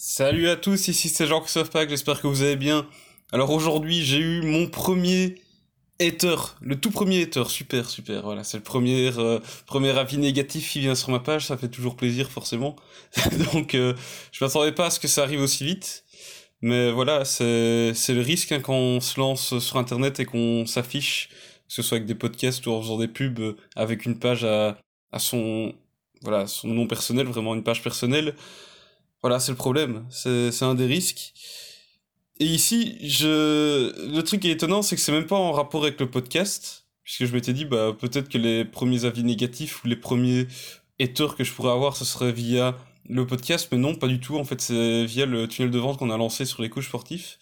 Salut à tous, ici c'est Jean-Christophe Pack, j'espère que vous allez bien. Alors aujourd'hui j'ai eu mon premier hater, le tout premier hater, super super, voilà, c'est le premier, euh, premier avis négatif qui vient sur ma page, ça fait toujours plaisir forcément. Donc euh, je m'attendais pas à ce que ça arrive aussi vite. Mais voilà, c'est le risque hein, quand on se lance sur internet et qu'on s'affiche, que ce soit avec des podcasts ou en faisant des pubs, euh, avec une page à, à son, voilà, son nom personnel, vraiment une page personnelle. Voilà, c'est le problème, c'est un des risques. Et ici, je... le truc qui est étonnant, c'est que c'est même pas en rapport avec le podcast, puisque je m'étais dit, bah, peut-être que les premiers avis négatifs ou les premiers haters que je pourrais avoir, ce serait via le podcast, mais non, pas du tout. En fait, c'est via le tunnel de vente qu'on a lancé sur les couches sportifs.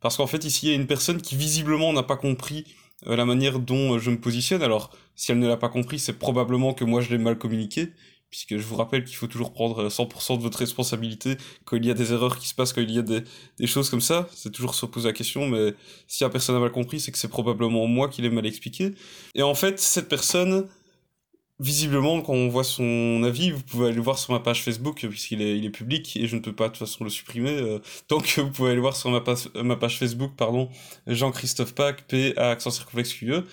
Parce qu'en fait, ici, il y a une personne qui visiblement n'a pas compris euh, la manière dont je me positionne. Alors, si elle ne l'a pas compris, c'est probablement que moi je l'ai mal communiqué, puisque je vous rappelle qu'il faut toujours prendre 100% de votre responsabilité quand il y a des erreurs qui se passent, quand il y a des, des choses comme ça. C'est toujours se poser la question, mais si la personne a mal compris, c'est que c'est probablement moi qui l'ai mal expliqué. Et en fait, cette personne, visiblement, quand on voit son avis, vous pouvez aller voir sur ma page Facebook, puisqu'il est, il est public, et je ne peux pas de toute façon le supprimer. Euh, donc vous pouvez aller voir sur ma page, ma page Facebook, pardon, Jean-Christophe Pac, P, A, accent circonflexe QE.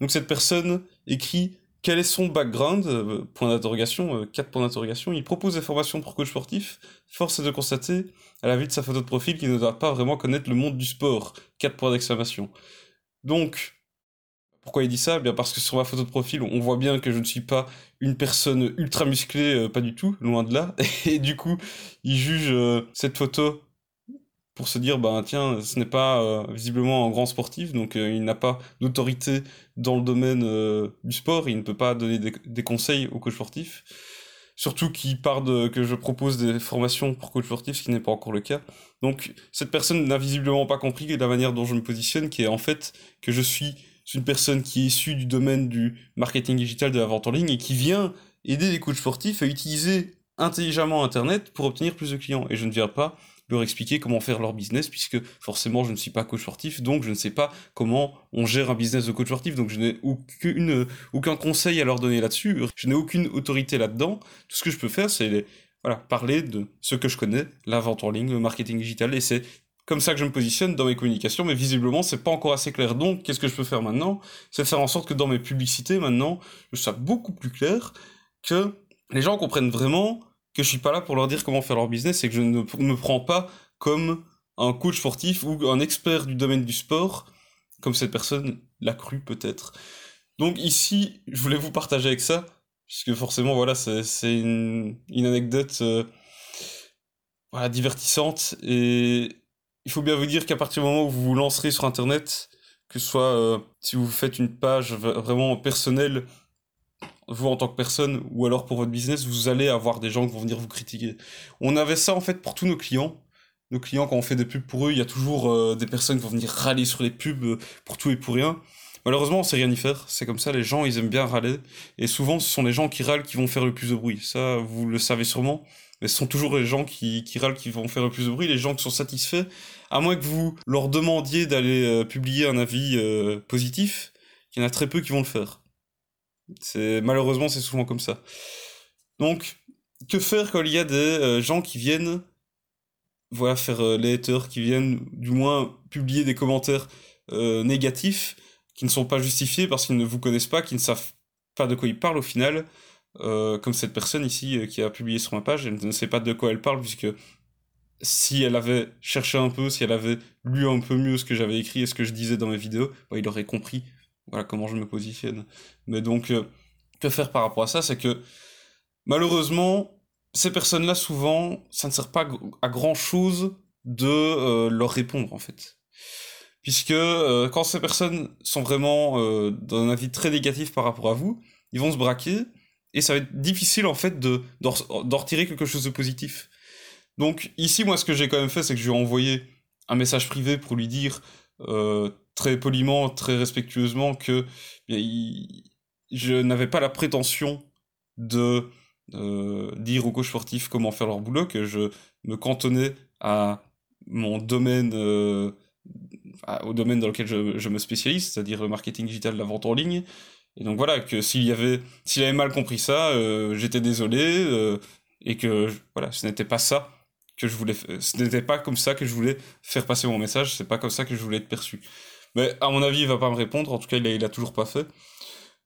Donc cette personne écrit quel est son background euh, Point d'interrogation, euh, quatre points d'interrogation. Il propose des formations pour coach sportif. Force est de constater, à la vue de sa photo de profil, qu'il ne doit pas vraiment connaître le monde du sport. Quatre points d'exclamation. Donc, pourquoi il dit ça? Eh Bien parce que sur ma photo de profil, on voit bien que je ne suis pas une personne ultra musclée, euh, pas du tout, loin de là. Et du coup, il juge cette photo pour se dire bah tiens ce n'est pas euh, visiblement un grand sportif donc euh, il n'a pas d'autorité dans le domaine euh, du sport il ne peut pas donner des, conseils aux coachs sportifs surtout qu'il part de que je propose des formations pour coach sportif ce qui n'est pas encore le cas. Donc cette personne n'a visiblement pas compris la manière dont je me positionne qui est en fait que je suis une personne qui est issue du domaine du marketing digital de la vente en ligne et qui vient aider les coachs sportifs à utiliser intelligemment internet pour obtenir plus de clients. Et je ne viens pas leur expliquer comment faire leur business, puisque forcément je ne suis pas coach sportif, donc je ne sais pas comment on gère un business de coach sportif, donc je n'ai aucune, aucun conseil à leur donner là-dessus, je n'ai aucune autorité là-dedans. Tout ce que je peux faire, c'est voilà, parler de ce que je connais, la vente en ligne, le marketing digital, et c'est comme ça que je me positionne dans mes communications, mais visiblement c'est pas encore assez clair. Donc qu'est-ce que je peux faire maintenant? C'est faire en sorte que dans mes publicités maintenant, je sois beaucoup plus clair, que les gens comprennent vraiment que je suis pas là pour leur dire comment faire leur business et que je ne me prends pas comme un coach sportif ou un expert du domaine du sport, comme cette personne l'a cru peut-être. Donc ici, je voulais vous partager avec ça, puisque forcément, voilà, c'est une, anecdote euh, voilà, divertissante, et il faut bien vous dire qu'à partir du moment où vous vous lancerez sur Internet, que ce soit euh, si vous faites une page vraiment personnelle vous en tant que personne, ou alors pour votre business, vous allez avoir des gens qui vont venir vous critiquer. On avait ça en fait pour tous nos clients. Nos clients, quand on fait des pubs pour eux, il y a toujours euh, des personnes qui vont venir râler sur les pubs euh, pour tout et pour rien. Malheureusement, on sait rien y faire. C'est comme ça, les gens, ils aiment bien râler. Et souvent, ce sont les gens qui râlent qui vont faire le plus de bruit. Ça, vous le savez sûrement. Mais ce sont toujours les gens qui, qui râlent qui vont faire le plus de bruit. Les gens qui sont satisfaits, à moins que vous leur demandiez d'aller euh, publier un avis positif, il y en a très peu qui vont le faire. C'est malheureusement c'est souvent comme ça. Donc que faire quand il y a des euh, gens qui viennent voilà faire euh, les haters qui viennent du moins publier des commentaires euh, négatifs qui ne sont pas justifiés parce qu'ils ne vous connaissent pas, qui ne savent pas de quoi ils parlent au final, comme cette personne ici qui a publié sur ma page, elle ne sait pas de quoi elle parle puisque si elle avait cherché un peu, si elle avait lu un peu mieux ce que j'avais écrit et ce que je disais dans mes vidéos, bah, il aurait compris voilà comment je me positionne. Mais donc, euh, que faire par rapport à ça C'est que malheureusement, ces personnes-là, souvent, ça ne sert pas à grand-chose de euh, leur répondre, en fait. Puisque euh, quand ces personnes sont vraiment dans un avis très négatif par rapport à vous, ils vont se braquer, et ça va être difficile, en fait, de, d'en retirer quelque chose de positif. Donc ici, moi, ce que j'ai quand même fait, c'est que je lui ai envoyé un message privé pour lui dire très poliment, très respectueusement que je n'avais pas la prétention de euh, dire aux coachs sportifs comment faire leur boulot, que je me cantonnais à mon domaine, euh, au domaine dans lequel je, me spécialise, c'est-à-dire le marketing digital, la vente en ligne. Et donc voilà, que s'il y avait, s'il avait mal compris ça, euh, j'étais désolé, et que voilà, ce n'était pas ça que je voulais, ce n'était pas comme ça que je voulais faire passer mon message, c'est pas comme ça que je voulais être perçu. Mais à mon avis, il va pas me répondre, en tout cas, il a, il toujours pas fait.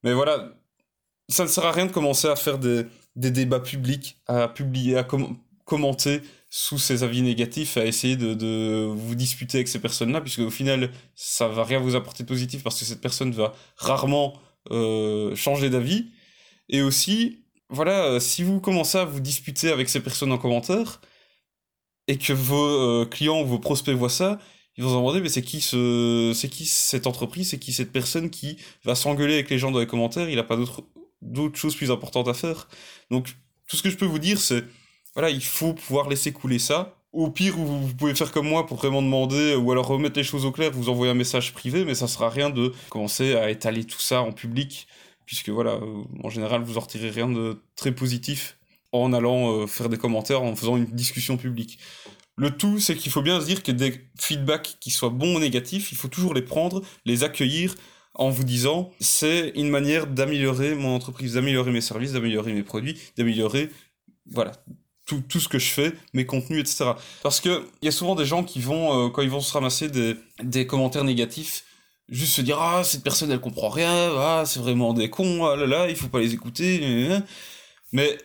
Mais voilà, ça ne sert à rien de commencer à faire des, débats publics, à publier, à commenter sous ces avis négatifs, à essayer de, vous disputer avec ces personnes-là, puisque au final, ça va rien vous apporter de positif parce que cette personne va rarement euh, changer d'avis. Et aussi, voilà, si vous commencez à vous disputer avec ces personnes en commentaire, et que vos euh, clients ou vos prospects voient ça, ils vont se demander mais c'est qui ce c'est qui cette entreprise, c'est qui cette personne qui va s'engueuler avec les gens dans les commentaires, il a pas d'autres d'autres choses plus importantes à faire. Donc tout ce que je peux vous dire c'est voilà, il faut pouvoir laisser couler ça. Au pire, vous, pouvez faire comme moi pour vraiment demander, ou alors remettre les choses au clair, vous envoyer un message privé, mais ça sera rien de commencer à étaler tout ça en public, puisque voilà, en général, vous en retirez rien de très positif en allant euh, faire des commentaires, en faisant une discussion publique. Le tout, c'est qu'il faut bien se dire que des feedbacks qui soient bons ou négatifs, il faut toujours les prendre, les accueillir en vous disant c'est une manière d'améliorer mon entreprise, d'améliorer mes services, d'améliorer mes produits, d'améliorer voilà tout, tout, ce que je fais, mes contenus, etc. Parce que il y a souvent des gens qui vont, euh, quand ils vont se ramasser des, des commentaires négatifs, juste se dire ah cette personne elle comprend rien, ah c'est vraiment des cons, ah là là il faut pas les écouter, mais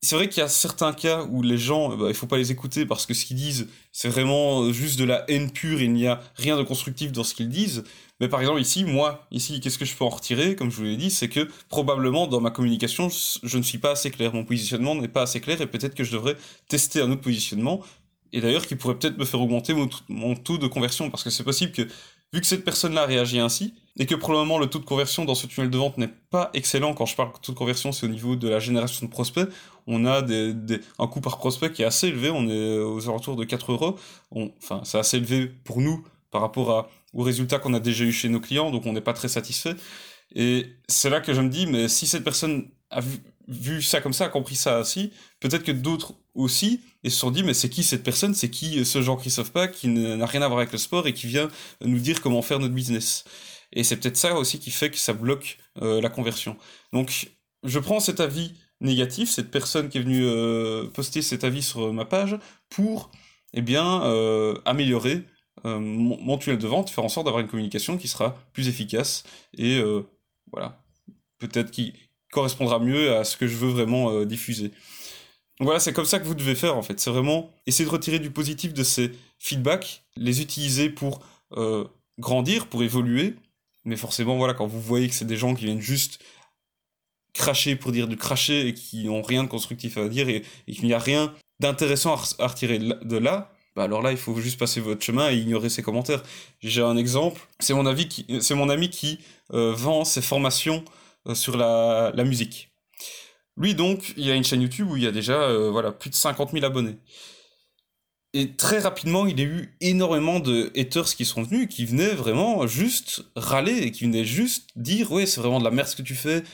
c'est vrai qu'il y a certains cas où les gens, bah, il faut pas les écouter parce que ce qu'ils disent, c'est vraiment juste de la haine pure, il n'y a rien de constructif dans ce qu'ils disent. Mais par exemple ici, moi, ici, qu'est-ce que je peux en retirer, comme je vous l'ai dit, c'est que probablement dans ma communication, je ne suis pas assez clair, mon positionnement n'est pas assez clair et peut-être que je devrais tester un autre positionnement. Et d'ailleurs, qui pourrait peut-être me faire augmenter mon taux de conversion parce que c'est possible que vu que cette personne-là réagit ainsi, et que pour le taux de conversion dans ce tunnel de vente n'est pas excellent, quand je parle de taux de conversion, c'est au niveau de la génération de prospects, on a un coût par prospect qui est assez élevé, on est aux alentours de 4 euros, enfin c'est assez élevé pour nous par rapport aux résultats qu'on a déjà eu chez nos clients, donc on n'est pas très satisfait. Et c'est là que je me dis, mais si cette personne a vu, vu ça comme ça, a compris ça ainsi, peut-être que d'autres aussi, et se sont dit, mais c'est qui cette personne, c'est qui ce Jean-Christophe Pack qui n'a rien à voir avec le sport et qui vient nous dire comment faire notre business? Et c'est peut-être ça aussi qui fait que ça bloque euh, la conversion. Donc, je prends cet avis négatif, cette personne qui est venue euh, poster cet avis sur ma page, pour, eh bien, euh, améliorer mon, mon, tunnel de vente, faire en sorte d'avoir une communication qui sera plus efficace et, voilà, peut-être qui correspondra mieux à ce que je veux vraiment diffuser. Voilà, c'est comme ça que vous devez faire en fait. C'est vraiment essayer de retirer du positif de ces feedbacks, les utiliser pour euh, grandir, pour évoluer. Mais forcément, voilà, quand vous voyez que c'est des gens qui viennent juste cracher pour dire du cracher et qui n'ont rien de constructif à dire et, qu'il n'y a rien d'intéressant à, retirer de là, bah alors là, il faut juste passer votre chemin et ignorer ces commentaires. J'ai un exemple, c'est mon, mon ami qui euh, vend ses formations euh, sur la, la musique. Lui, donc, il a une chaîne YouTube où il y a déjà euh, voilà, plus de 50 000 abonnés. Et très rapidement, il a eu énormément de haters qui sont venus, qui venaient vraiment juste râler et qui venaient juste dire Ouais, c'est vraiment de la merde ce que tu fais,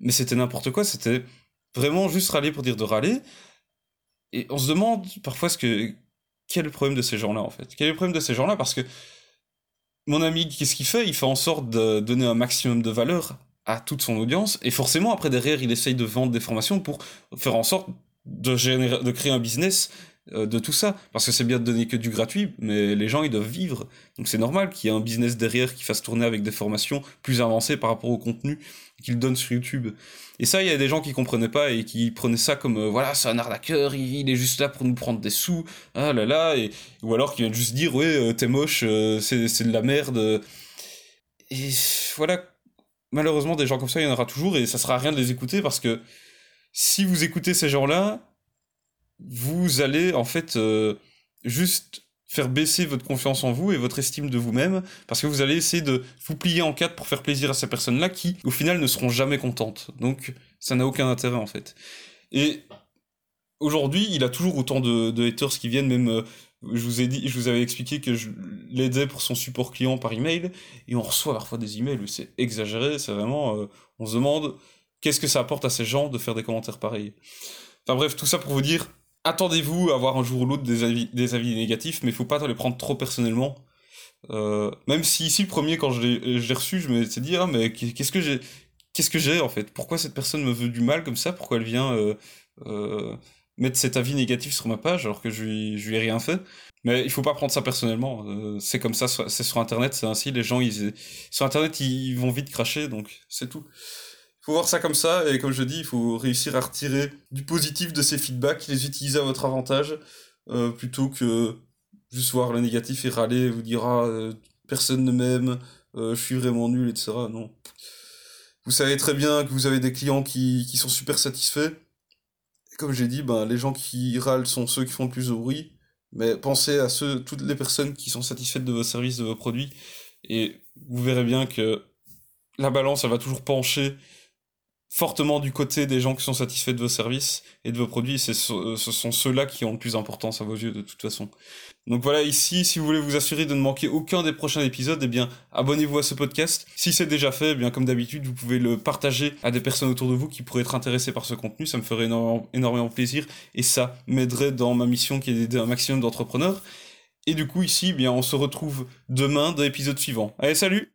mais c'était n'importe quoi, c'était vraiment juste râler pour dire de râler. Et on se demande parfois ce que, quel est le problème de ces gens-là en fait? Quel est le problème de ces gens-là? Parce que mon ami, qu'est-ce qu'il fait? Il fait en sorte de donner un maximum de valeur à toute son audience, et forcément, après, derrière, il essaye de vendre des formations pour faire en sorte de, créer un business euh, de tout ça. Parce que c'est bien de donner que du gratuit, mais les gens, ils doivent vivre. Donc c'est normal qu'il y ait un business derrière qui fasse tourner avec des formations plus avancées par rapport au contenu qu'il donne sur YouTube. Et ça, il y a des gens qui comprenaient pas et qui prenaient ça comme, euh, voilà, c'est un arnaqueur, il, il, est juste là pour nous prendre des sous, ah là là, et, ou alors qui viennent juste dire, ouais, euh, t'es moche, c'est de la merde. Et voilà, malheureusement, des gens comme ça, il y en aura toujours et ça sera à rien de les écouter parce que si vous écoutez ces gens-là, vous allez en fait euh, juste faire baisser votre confiance en vous et votre estime de vous-même parce que vous allez essayer de vous plier en quatre pour faire plaisir à ces personnes-là qui, au final, ne seront jamais contentes. Donc, ça n'a aucun intérêt en fait. Et aujourd'hui, il a toujours autant de, de haters qui viennent, même euh, je vous ai dit, je vous avais expliqué que je l'aidais pour son support client par email, et on reçoit parfois des emails c'est exagéré, c'est vraiment, euh, on se demande qu'est-ce que ça apporte à ces gens de faire des commentaires pareils? Enfin bref, tout ça pour vous dire, attendez-vous à avoir un jour ou l'autre des avis, des avis négatifs, mais faut pas les prendre trop personnellement. Euh, même si ici le premier quand je l'ai reçu, je me suis dit ah mais qu'est-ce que j'ai, qu'est-ce que j'ai en fait? Pourquoi cette personne me veut du mal comme ça? Pourquoi elle vient euh, mettre cet avis négatif sur ma page alors que je lui, je lui ai rien fait. Mais il faut pas prendre ça personnellement. Euh, c'est comme ça, c'est sur Internet, c'est ainsi. Les gens, ils, sur Internet, ils vont vite cracher, donc c'est tout. Il faut voir ça comme ça, et comme je dis, il faut réussir à retirer du positif de ces feedbacks, les utiliser à votre avantage, euh, plutôt que juste voir le négatif et râler, vous dire ah, euh, personne ne m'aime, je suis vraiment nul, etc. Non. Vous savez très bien que vous avez des clients qui, qui sont super satisfaits. Comme j'ai dit, ben, les gens qui râlent sont ceux qui font le plus de bruit. Mais pensez à ceux, toutes les personnes qui sont satisfaites de vos services, de vos produits, et vous verrez bien que la balance, elle va toujours pencher fortement du côté des gens qui sont satisfaits de vos services et de vos produits. ce sont ceux-là qui ont le plus d'importance à vos yeux de toute façon. Donc voilà, ici, si vous voulez vous assurer de ne manquer aucun des prochains épisodes, eh bien, abonnez-vous à ce podcast. Si c'est déjà fait, eh bien, comme d'habitude, vous pouvez le partager à des personnes autour de vous qui pourraient être intéressées par ce contenu. Ça me ferait énormément, énormément plaisir et ça m'aiderait dans ma mission qui est d'aider un maximum d'entrepreneurs. Et du coup, ici, eh bien, on se retrouve demain dans l'épisode suivant. Allez, salut!